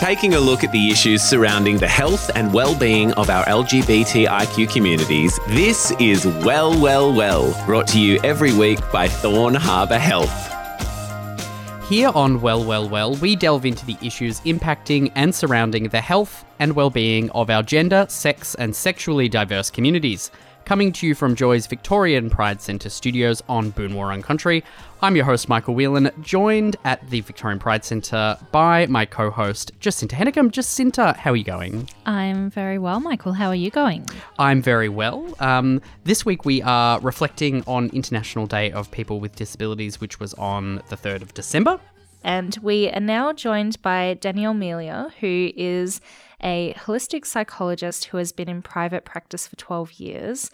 Taking a look at the issues surrounding the health and well-being of our LGBTIQ communities, this is Well, Well, Well, brought to you every week by Thorn Harbour Health. Here on Well, Well, Well, we delve into the issues impacting and surrounding the health and well-being of our gender, sex, and sexually diverse communities. Coming to you from Joy's Victorian Pride Centre studios on Boon Wurrung Country, I'm your host, Michael Whelan, joined at the Victorian Pride Centre by my co host, Jacinta Hennigam. Jacinta, how are you going? I'm very well, Michael. How are you going? I'm very well. Um, this week we are reflecting on International Day of People with Disabilities, which was on the 3rd of December. And we are now joined by Danielle Melia, who is a holistic psychologist who has been in private practice for 12 years.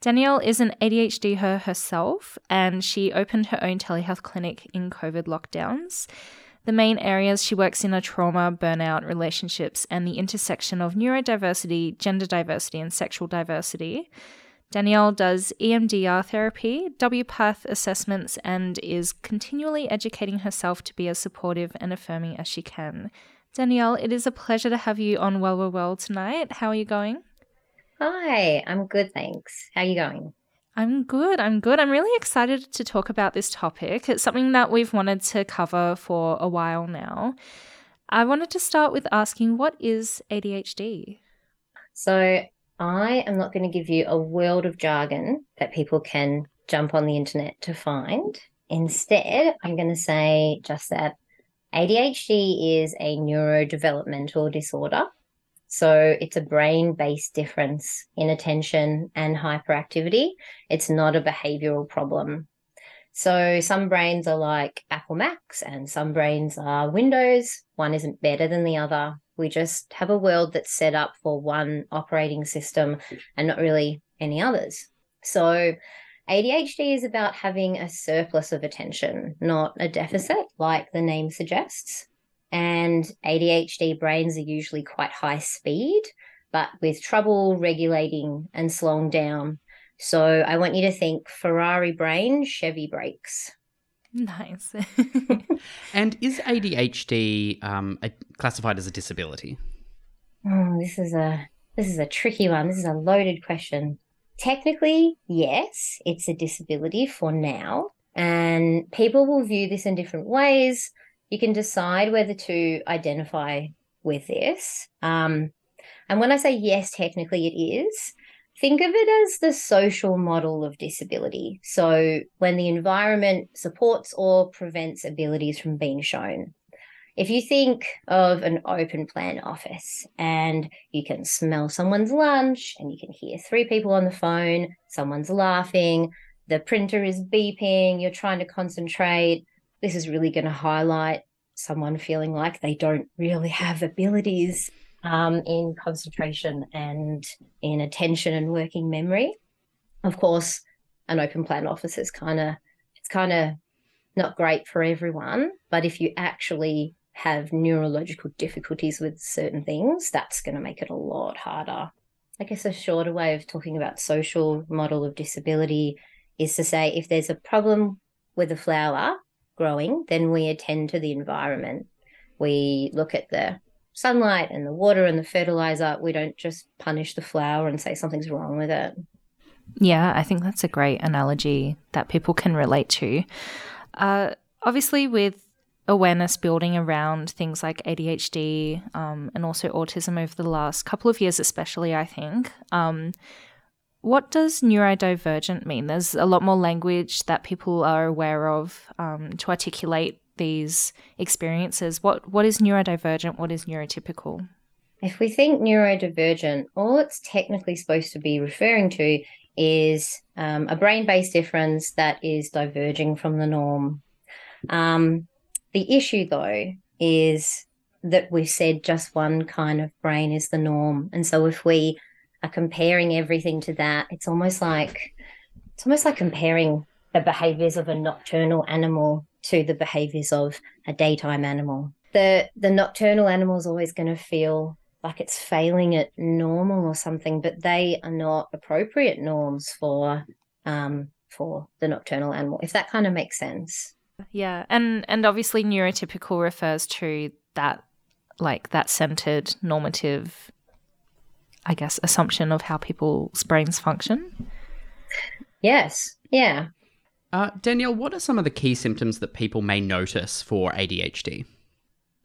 Danielle is an ADHDer herself, and she opened her own telehealth clinic in COVID lockdowns. The main areas she works in are trauma, burnout, relationships, and the intersection of neurodiversity, gender diversity, and sexual diversity. Danielle does EMDR therapy, WPATH assessments, and is continually educating herself to be as supportive and affirming as she can. Danielle, it is a pleasure to have you on Well Well Well tonight. How are you going? Hi, I'm good, thanks. How are you going? I'm good. I'm good. I'm really excited to talk about this topic. It's something that we've wanted to cover for a while now. I wanted to start with asking what is ADHD? So, I am not going to give you a world of jargon that people can jump on the internet to find. Instead, I'm going to say just that ADHD is a neurodevelopmental disorder. So it's a brain based difference in attention and hyperactivity. It's not a behavioral problem. So some brains are like Apple Macs and some brains are Windows. One isn't better than the other. We just have a world that's set up for one operating system and not really any others. So ADHD is about having a surplus of attention, not a deficit, like the name suggests. And ADHD brains are usually quite high speed, but with trouble regulating and slowing down. So I want you to think Ferrari brain, Chevy brakes. Nice. and is ADHD um, classified as a disability? Oh, this is a this is a tricky one. This is a loaded question. Technically, yes, it's a disability for now, and people will view this in different ways. You can decide whether to identify with this. Um, and when I say yes, technically it is, think of it as the social model of disability. So when the environment supports or prevents abilities from being shown. If you think of an open plan office and you can smell someone's lunch and you can hear three people on the phone, someone's laughing, the printer is beeping, you're trying to concentrate, this is really going to highlight someone feeling like they don't really have abilities um, in concentration and in attention and working memory. Of course, an open plan office is kind of it's kind of not great for everyone, but if you actually have neurological difficulties with certain things, that's going to make it a lot harder. I guess a shorter way of talking about social model of disability is to say if there's a problem with a flower growing, then we attend to the environment. We look at the sunlight and the water and the fertilizer. We don't just punish the flower and say something's wrong with it. Yeah, I think that's a great analogy that people can relate to. Uh, obviously, with awareness building around things like ADHD um, and also autism over the last couple of years, especially, I think. Um, what does neurodivergent mean? There's a lot more language that people are aware of um, to articulate these experiences. What what is neurodivergent? What is neurotypical? If we think neurodivergent, all it's technically supposed to be referring to is um, a brain based difference that is diverging from the norm. Um, The issue, though, is that we've said just one kind of brain is the norm. And so if we are comparing everything to that, it's almost like it's almost like comparing the behaviors of a nocturnal animal to the behaviors of a daytime animal. The the nocturnal animal is always going to feel like it's failing at normal or something, but they are not appropriate norms for um, for the nocturnal animal. If that kind of makes sense. Yeah, and and obviously neurotypical refers to that like that centered normative I guess assumption of how people's brains function. Yes. Yeah. Uh, Danielle, what are some of the key symptoms that people may notice for ADHD?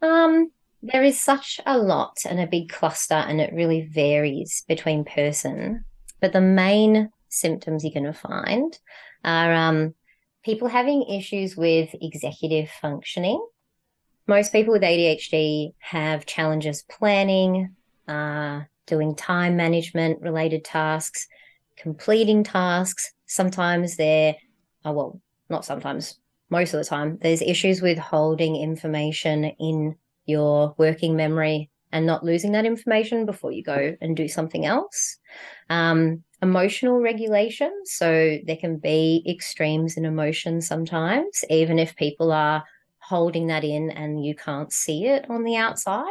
Um, there is such a lot and a big cluster, and it really varies between person. But the main symptoms you're going to find are um, people having issues with executive functioning. Most people with ADHD have challenges planning, uh, doing time management related tasks, completing tasks. Sometimes they're, oh, well, not sometimes, most of the time, there's issues with holding information in your working memory and not losing that information before you go and do something else. Um, emotional regulation. So there can be extremes in emotion sometimes, even if people are holding that in and you can't see it on the outside.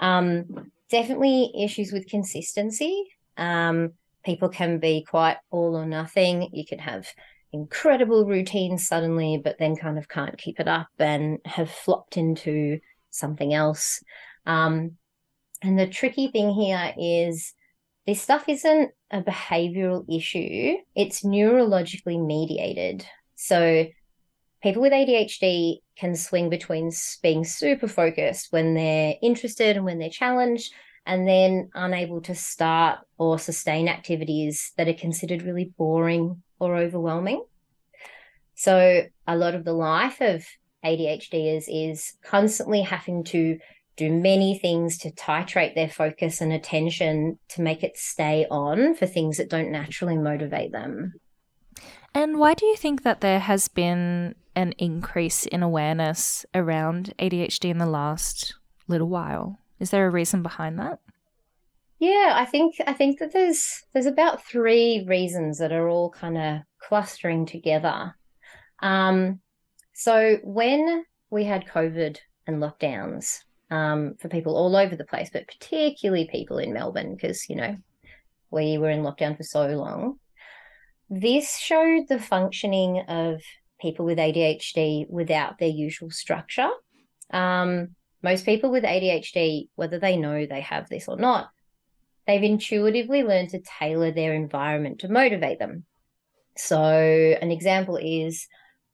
Um, definitely issues with consistency. Um, people can be quite all or nothing. You can have incredible routines suddenly, but then kind of can't keep it up and have flopped into something else. Um, and the tricky thing here is this stuff isn't a behavioral issue, it's neurologically mediated. So people with ADHD can swing between being super focused when they're interested and when they're challenged, and then unable to start or sustain activities that are considered really boring or overwhelming. So, a lot of the life of ADHDers is constantly having to do many things to titrate their focus and attention to make it stay on for things that don't naturally motivate them. And why do you think that there has been an increase in awareness around ADHD in the last little while? Is there a reason behind that? Yeah, I think I think that there's there's about three reasons that are all kind of clustering together. Um, so when we had COVID and lockdowns um, for people all over the place, but particularly people in Melbourne, because you know we were in lockdown for so long. This showed the functioning of people with ADHD without their usual structure. Um, most people with ADHD, whether they know they have this or not, they've intuitively learned to tailor their environment to motivate them. So, an example is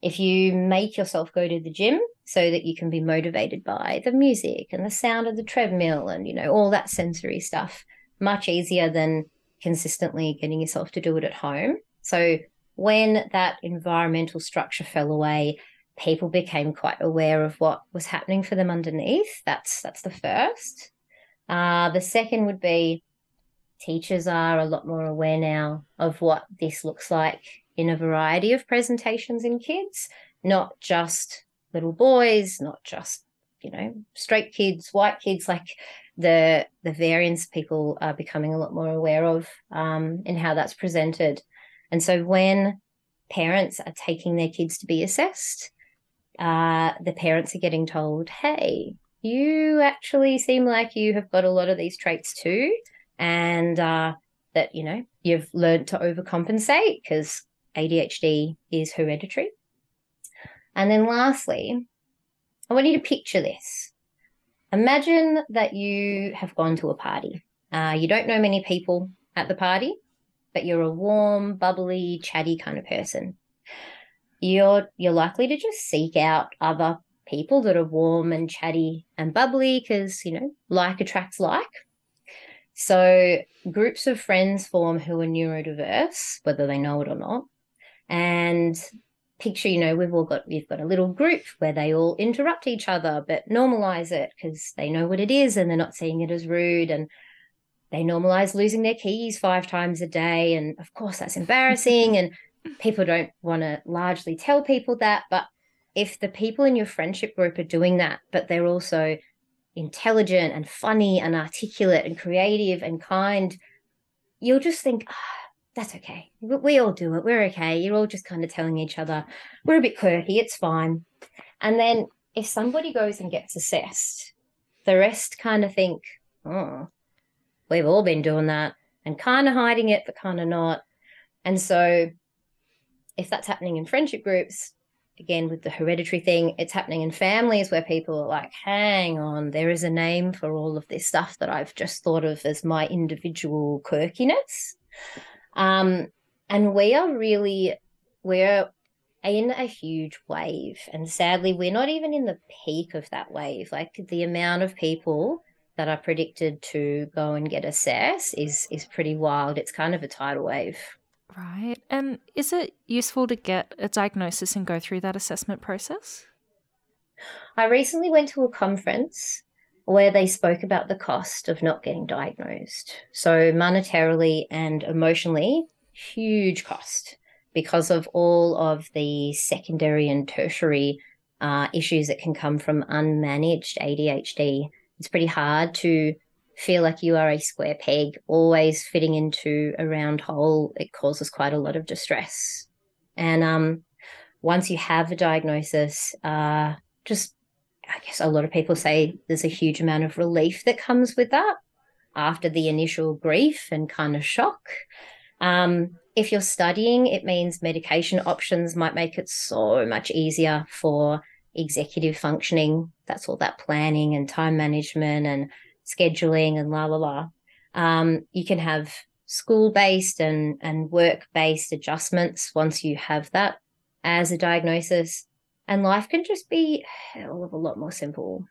if you make yourself go to the gym so that you can be motivated by the music and the sound of the treadmill and you know all that sensory stuff much easier than consistently getting yourself to do it at home. So when that environmental structure fell away people became quite aware of what was happening for them underneath. That's that's the first. Uh, the second would be teachers are a lot more aware now of what this looks like in a variety of presentations in kids, not just little boys, not just you know straight kids, white kids, like the the variance people are becoming a lot more aware of um, in how that's presented. And so when parents are taking their kids to be assessed, uh, the parents are getting told, "Hey, you actually seem like you have got a lot of these traits too." and uh, that you know you've learned to overcompensate because ADHD is hereditary. And then lastly, I want you to picture this. Imagine that you have gone to a party. Uh, you don't know many people at the party, but you're a warm, bubbly, chatty kind of person. You're you're likely to just seek out other people that are warm and chatty and bubbly because you know like attracts like so groups of friends form who are neurodiverse, whether they know it or not. And picture, you know, we've all got we've got a little group where they all interrupt each other, but normalize it because they know what it is and they're not seeing it as rude. And they normalize losing their keys five times a day. And of course that's embarrassing. and people don't want to largely tell people that, but if the people in your friendship group are doing that, but they're also intelligent and funny and articulate and creative and kind, you'll just think, oh, that's okay. We all do it. We're okay. You're all just kind of telling each other, we're a bit quirky. It's fine. And then if somebody goes and gets assessed, the rest kind of think, oh, we've all been doing that and kind of hiding it, but kind of not. And so if that's happening in friendship groups, again with the hereditary thing, it's happening in families where people are like, hang on, there is a name for all of this stuff that I've just thought of as my individual quirkiness. Um, and we are really, we're in a huge wave. And sadly, we're not even in the peak of that wave. Like the amount of people that are predicted to go and get assessed is is pretty wild. It's kind of a tidal wave. Right. And is it useful to get a diagnosis and go through that assessment process? I recently went to a conference where they spoke about the cost of not getting diagnosed. So, monetarily and emotionally, huge cost because of all of the secondary and tertiary uh, issues that can come from unmanaged ADHD. It's pretty hard to feel like you are a square peg, always fitting into a round hole. It causes quite a lot of distress. And um, once you have a diagnosis, uh, just I guess a lot of people say there's a huge amount of relief that comes with that after the initial grief and kind of shock. Um, if you're studying, it means medication options might make it so much easier for executive functioning. That's all that planning and time management and scheduling and la la la. Um, you can have school based and, and work based adjustments once you have that as a diagnosis. And life can just be a hell of a lot more simple.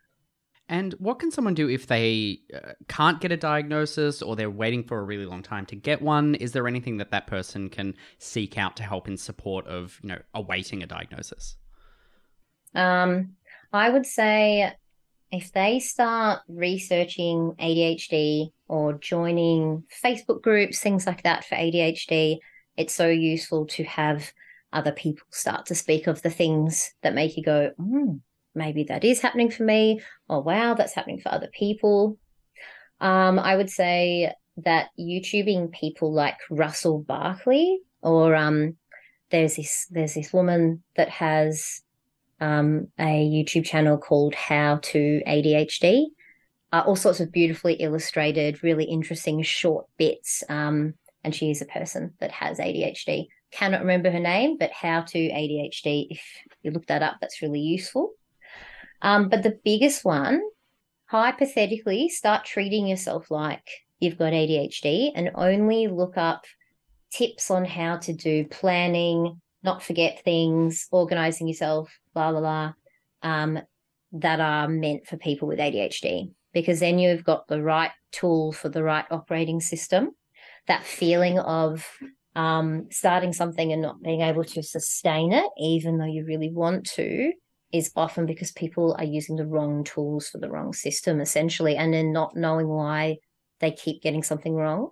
And what can someone do if they uh, can't get a diagnosis or they're waiting for a really long time to get one? Is there anything that that person can seek out to help in support of, you know, awaiting a diagnosis? Um, I would say if they start researching ADHD or joining Facebook groups, things like that for ADHD, it's so useful to have other people start to speak of the things that make you go, mm, maybe that is happening for me, or wow, that's happening for other people. Um, I would say that YouTubing people like Russell Barkley, or um, there's this there's this woman that has um, a YouTube channel called How to ADHD. Uh, all sorts of beautifully illustrated, really interesting short bits. Um, and she is a person that has ADHD. Cannot remember her name, but How to ADHD. If you look that up, that's really useful. Um, but the biggest one, hypothetically, start treating yourself like you've got ADHD and only look up tips on how to do planning, not forget things, organizing yourself, blah, blah, blah, um, that are meant for people with ADHD. Because then you've got the right tool for the right operating system. That feeling of um, starting something and not being able to sustain it, even though you really want to, is often because people are using the wrong tools for the wrong system, essentially, and then not knowing why they keep getting something wrong.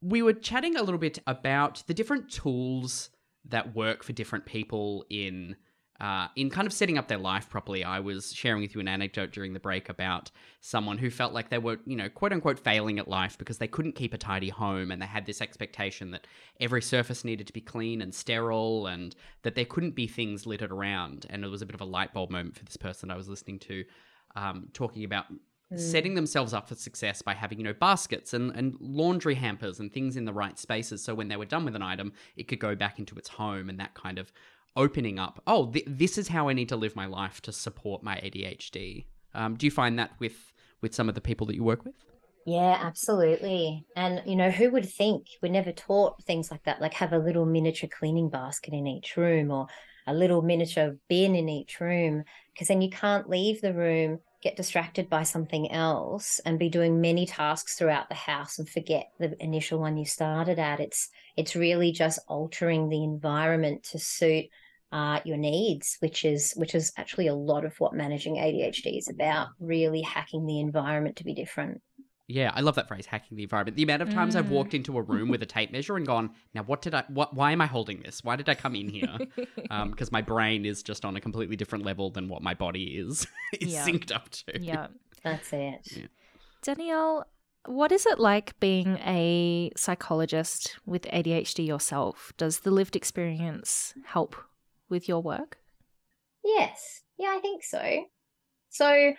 We were chatting a little bit about the different tools that work for different people in uh, in kind of setting up their life properly, I was sharing with you an anecdote during the break about someone who felt like they were, you know, quote unquote failing at life because they couldn't keep a tidy home and they had this expectation that every surface needed to be clean and sterile and that there couldn't be things littered around. And it was a bit of a light bulb moment for this person I was listening to um, talking about Mm. setting themselves up for success by having you know baskets and, and laundry hampers and things in the right spaces so when they were done with an item it could go back into its home and that kind of opening up oh th- this is how i need to live my life to support my adhd um, do you find that with with some of the people that you work with? Yeah absolutely. And you know who would think we're never taught things like that like have a little miniature cleaning basket in each room or a little miniature bin in each room because then you can't leave the room get distracted by something else and be doing many tasks throughout the house and forget the initial one you started at. It's it's really just altering the environment to suit uh, your needs which is which is actually a lot of what managing adhd is about really hacking the environment to be different Yeah, I love that phrase, hacking the environment. The amount of times I've walked into a room with a tape measure and gone, now what did I, what, why am I holding this? Why did I come in here? Um, because my brain is just on a completely different level than what my body is, is Yeah. synced up to. Yeah. That's it. Yeah. Danielle, what is it like being a psychologist with ADHD yourself? Does the lived experience help with your work? Yes. Yeah, I think so. So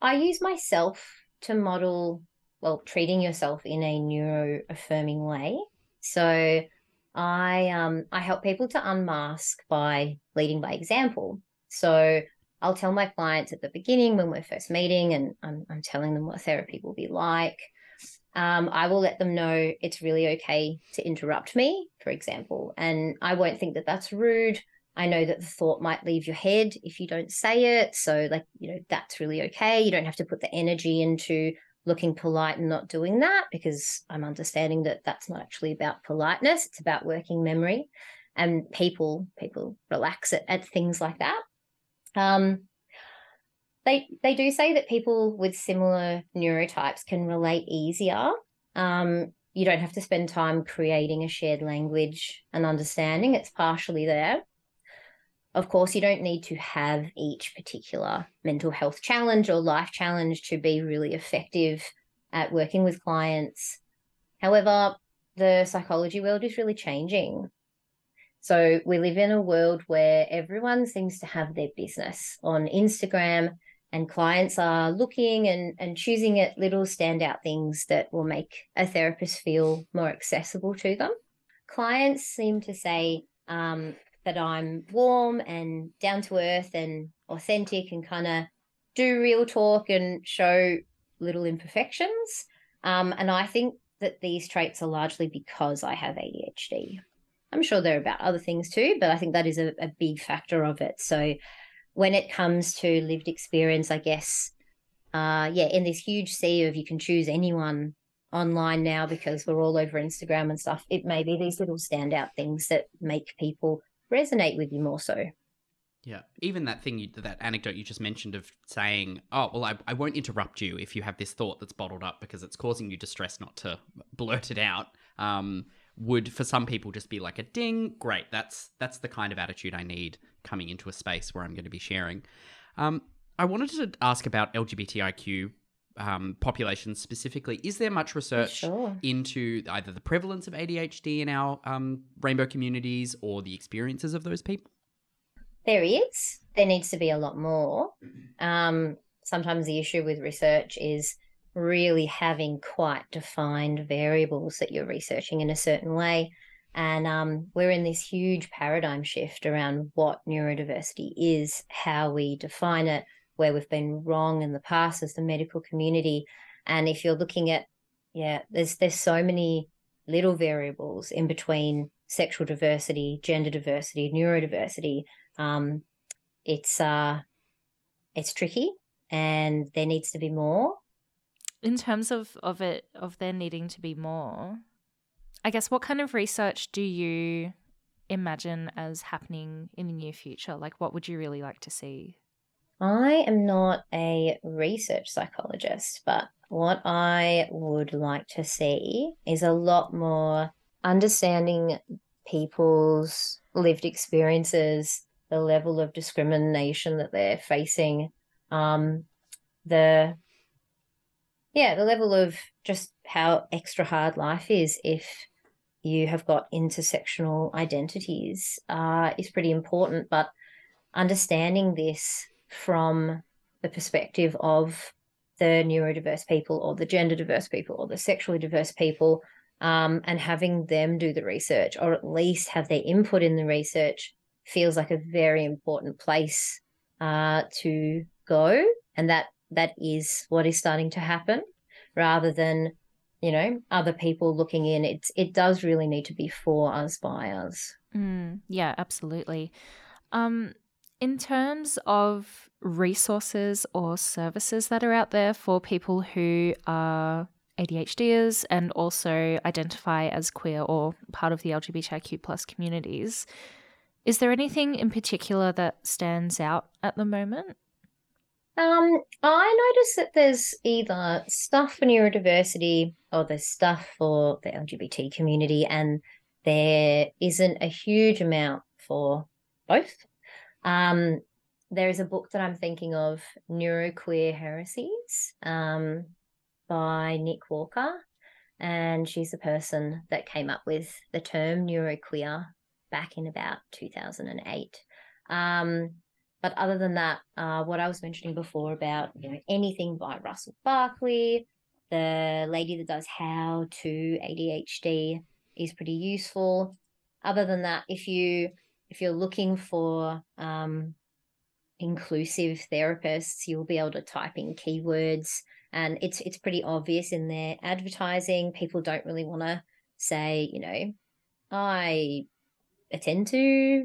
I use myself to model, well, treating yourself in a neuro affirming way. So I um I help people to unmask by leading by example. So I'll tell my clients at the beginning when we're first meeting and I'm, I'm telling them what therapy will be like. Um, I will let them know it's really okay to interrupt me, for example, and I won't think that that's rude. I know that the thought might leave your head if you don't say it. So, like, you know, that's really okay. You don't have to put the energy into looking polite and not doing that because I'm understanding that that's not actually about politeness. It's about working memory and people, people relax at, at things like that. Um, they, they do say that people with similar neurotypes can relate easier. Um, you don't have to spend time creating a shared language and understanding. It's partially there. Of course, you don't need to have each particular mental health challenge or life challenge to be really effective at working with clients. However, the psychology world is really changing. So we live in a world where everyone seems to have their business on Instagram and clients are looking and, and choosing at little standout things that will make a therapist feel more accessible to them. Clients seem to say, um, that I'm warm and down to earth and authentic and kind of do real talk and show little imperfections. Um, and I think that these traits are largely because I have ADHD. I'm sure there are about other things too, but I think that is a, a big factor of it. So when it comes to lived experience, I guess, uh, yeah, in this huge sea of you can choose anyone online now because we're all over Instagram and stuff, it may be these little standout things that make people resonate with you more so. Yeah, even that thing, you, that anecdote you just mentioned of saying, "Oh, well, I, I won't interrupt you if you have this thought that's bottled up because it's causing you distress not to blurt it out." Um, would for some people just be like a ding. Great, that's that's the kind of attitude I need coming into a space where I'm going to be sharing. Um, I wanted to ask about LGBTIQ um, populations specifically. Is there much research Sure. into either the prevalence of ADHD in our um, rainbow communities or the experiences of those people? There is. There needs to be a lot more. Um, sometimes the issue with research is really having quite defined variables that you're researching in a certain way. And um, we're in this huge paradigm shift around what neurodiversity is, how we define it, where we've been wrong in the past as the medical community. And if you're looking at, yeah, there's there's so many little variables in between sexual diversity, gender diversity, neurodiversity. Um, it's uh, it's tricky, and there needs to be more. In terms of, of it of there needing to be more, I guess what kind of research do you imagine as happening in the near future? Like what would you really like to see? I am not a research psychologist, but what I would like to see is a lot more understanding people's lived experiences, the level of discrimination that they're facing, um, the yeah, the level of just how extra hard life is if you have got intersectional identities uh, is pretty important. But understanding this from the perspective of the neurodiverse people or the gender diverse people or the sexually diverse people um, and having them do the research or at least have their input in the research feels like a very important place uh, to go. And that that is what is starting to happen rather than you know other people looking in. It's it does really need to be for us by us. Mm, yeah, absolutely. Um, in terms of resources or services that are out there for people who are ADHDers and also identify as queer or part of the LGBTIQ plus communities, is there anything in particular that stands out at the moment? Um, I notice that there's either stuff for neurodiversity or there's stuff for the LGBT community, and there isn't a huge amount for both. Um, there is a book that I'm thinking of, Neuroqueer Heresies, um, by Nick Walker. And she's the person that came up with the term neuroqueer back in about 2008. Um, but other than that, uh, what I was mentioning before about you know anything by Russell Barkley, the lady that does How to ADHD is pretty useful. Other than that, if you if you're looking for um, inclusive therapists, you'll be able to type in keywords, and it's it's pretty obvious in their advertising. People don't really want to say, you know, I attend to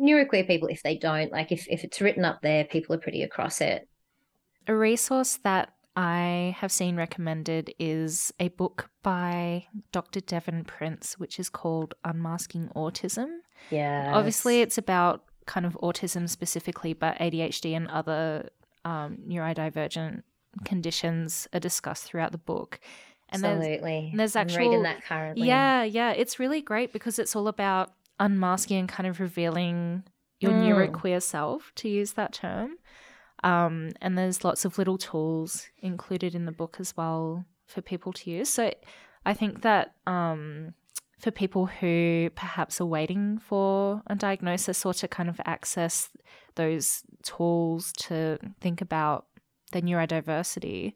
neuroqueer people if they don't. Like if, if it's written up there, people are pretty across it. A resource that I have seen recommended is a book by Dr. Devon Price, which is called Unmasking Autism. Yeah. Obviously, it's about kind of autism specifically, but ADHD and other um, neurodivergent conditions are discussed throughout the book. And Absolutely. There's, there's actual, I'm reading that currently. Yeah, yeah. It's really great because it's all about unmasking and kind of revealing your mm. neuroqueer self, to use that term. Um, and there's lots of little tools included in the book as well for people to use. So I think that um, for people who perhaps are waiting for a diagnosis or to kind of access those tools to think about their neurodiversity,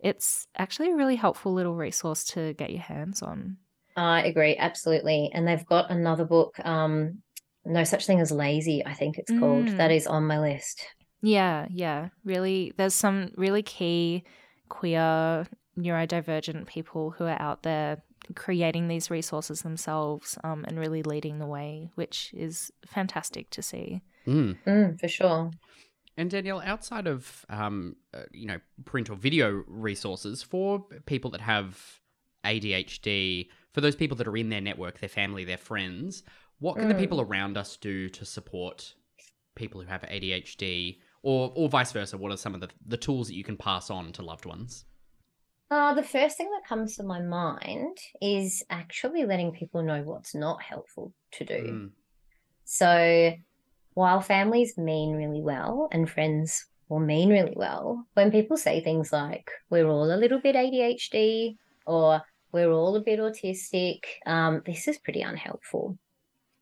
it's actually a really helpful little resource to get your hands on. I agree, absolutely. And they've got another book, um, No Such Thing as Lazy, I think it's called, mm. that is on my list. Yeah, yeah. Really, there's some really key queer neurodivergent people who are out there creating these resources themselves um, and really leading the way, which is fantastic to see. Mm. Mm, for sure. And Danielle, outside of um, uh, you know print or video resources for people that have ADHD, for those people that are in their network, their family, their friends, what can mm. the people around us do to support people who have ADHD or or vice versa? What are some of the, the tools that you can pass on to loved ones? Uh, the first thing that comes to my mind is actually letting people know what's not helpful to do. Mm. So while families mean really well and friends will mean really well, when people say things like, we're all a little bit ADHD or we're all a bit autistic. Um, this is pretty unhelpful.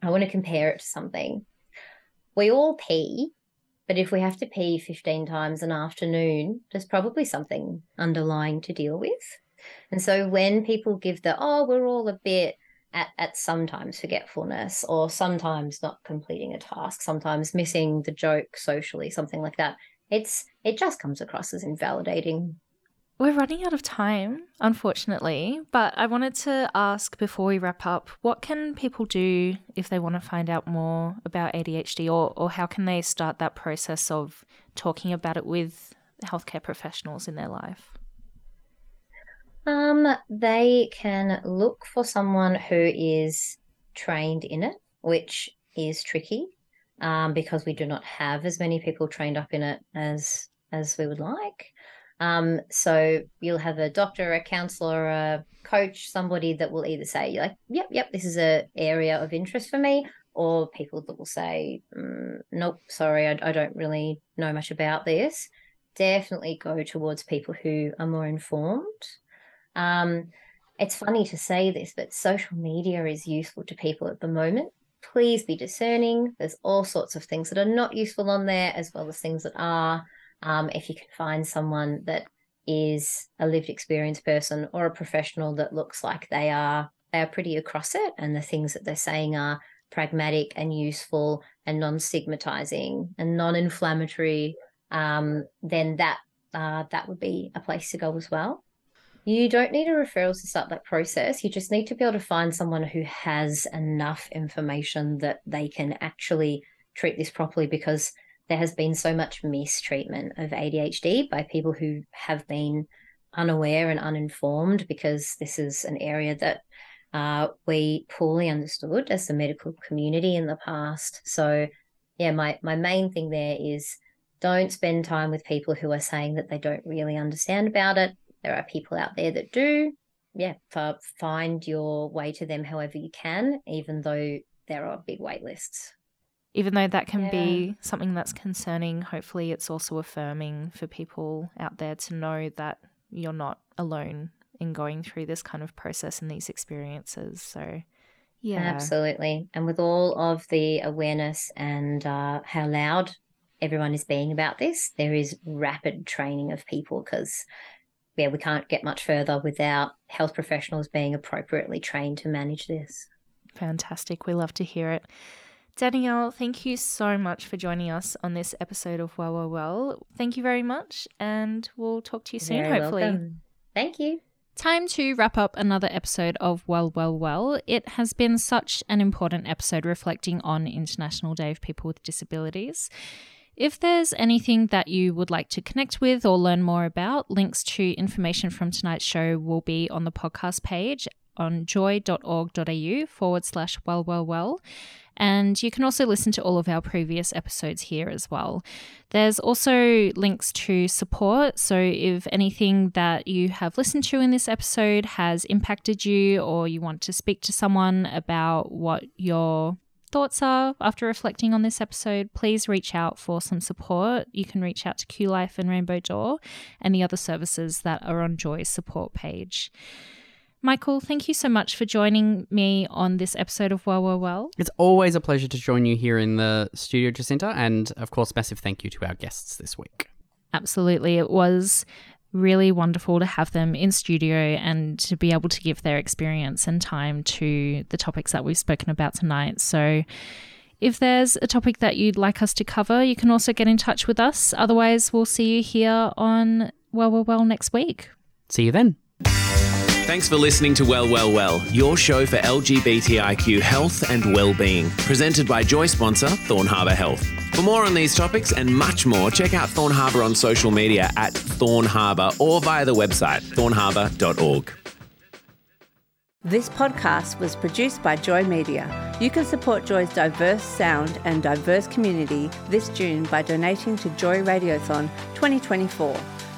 I want to compare it to something. We all pee, but if we have to pee 15 times an afternoon, there's probably something underlying to deal with. And so when people give the, oh, we're all a bit at, at sometimes forgetfulness or sometimes not completing a task, sometimes missing the joke socially, something like that, it's it just comes across as invalidating we're running out of time, unfortunately, but I wanted to ask before we wrap up what can people do if they want to find out more about ADHD, or, or how can they start that process of talking about it with healthcare professionals in their life? Um, they can look for someone who is trained in it, which is tricky um, because we do not have as many people trained up in it as as we would like. Um, so you'll have a doctor, a counselor, a coach, somebody that will either say like, "Yep, yep, this is a area of interest for me," or people that will say, mm, "Nope, sorry, I, I don't really know much about this." Definitely go towards people who are more informed. Um, it's funny to say this, but social media is useful to people at the moment. Please be discerning. There's all sorts of things that are not useful on there, as well as things that are. Um, if you can find someone that is a lived experience person or a professional that looks like they are they are pretty across it and the things that they're saying are pragmatic and useful and non-stigmatizing and non-inflammatory um, then that uh, that would be a place to go as well. You don't need a referral to start that process. You just need to be able to find someone who has enough information that they can actually treat this properly because there has been so much mistreatment of ADHD by people who have been unaware and uninformed because this is an area that uh, we poorly understood as the medical community in the past. So, yeah, my, my main thing there is Don't spend time with people who are saying that they don't really understand about it. There are people out there that do. Yeah, find your way to them however you can, even though there are big wait lists. Even though that can yeah. be something that's concerning, hopefully it's also affirming for people out there to know that you're not alone in going through this kind of process and these experiences. So, yeah. Absolutely. And with all of the awareness and uh, how loud everyone is being about this, there is rapid training of people because yeah, we can't get much further without health professionals being appropriately trained to manage this. Fantastic. We love to hear it. Danielle, thank you so much for joining us on this episode of Well, Well, Well. Thank you very much, and we'll talk to you soon, very hopefully. Welcome. Thank you. Time to wrap up another episode of Well, Well, Well. It has been such an important episode reflecting on International Day of People with Disabilities. If there's anything that you would like to connect with or learn more about, links to information from tonight's show will be on the podcast page on joy.org.au forward slash well, well, well. And you can also listen to all of our previous episodes here as well. There's also links to support. So, if anything that you have listened to in this episode has impacted you, or you want to speak to someone about what your thoughts are after reflecting on this episode, please reach out for some support. You can reach out to Q Life and Rainbow Door and the other services that are on Joy's support page. Michael, thank you so much for joining me on this episode of Well, Well, Well. It's always a pleasure to join you here in the studio, Jacinta. And of course, massive thank you to our guests this week. Absolutely. It was really wonderful to have them in studio and to be able to give their experience and time to the topics that we've spoken about tonight. So, if there's a topic that you'd like us to cover, you can also get in touch with us. Otherwise, we'll see you here on Well, Well, Well next week. See you then. Thanks for listening to Well, Well, Well, your show for LGBTIQ health and well-being, presented by Joy sponsor Thorn Harbour Health. For more on these topics and much more, check out Thorn Harbour on social media at Thorn Harbour or via the website thornharbour.org. This podcast was produced by Joy Media. You can support Joy's diverse sound and diverse community this June by donating to Joy Radiothon 2024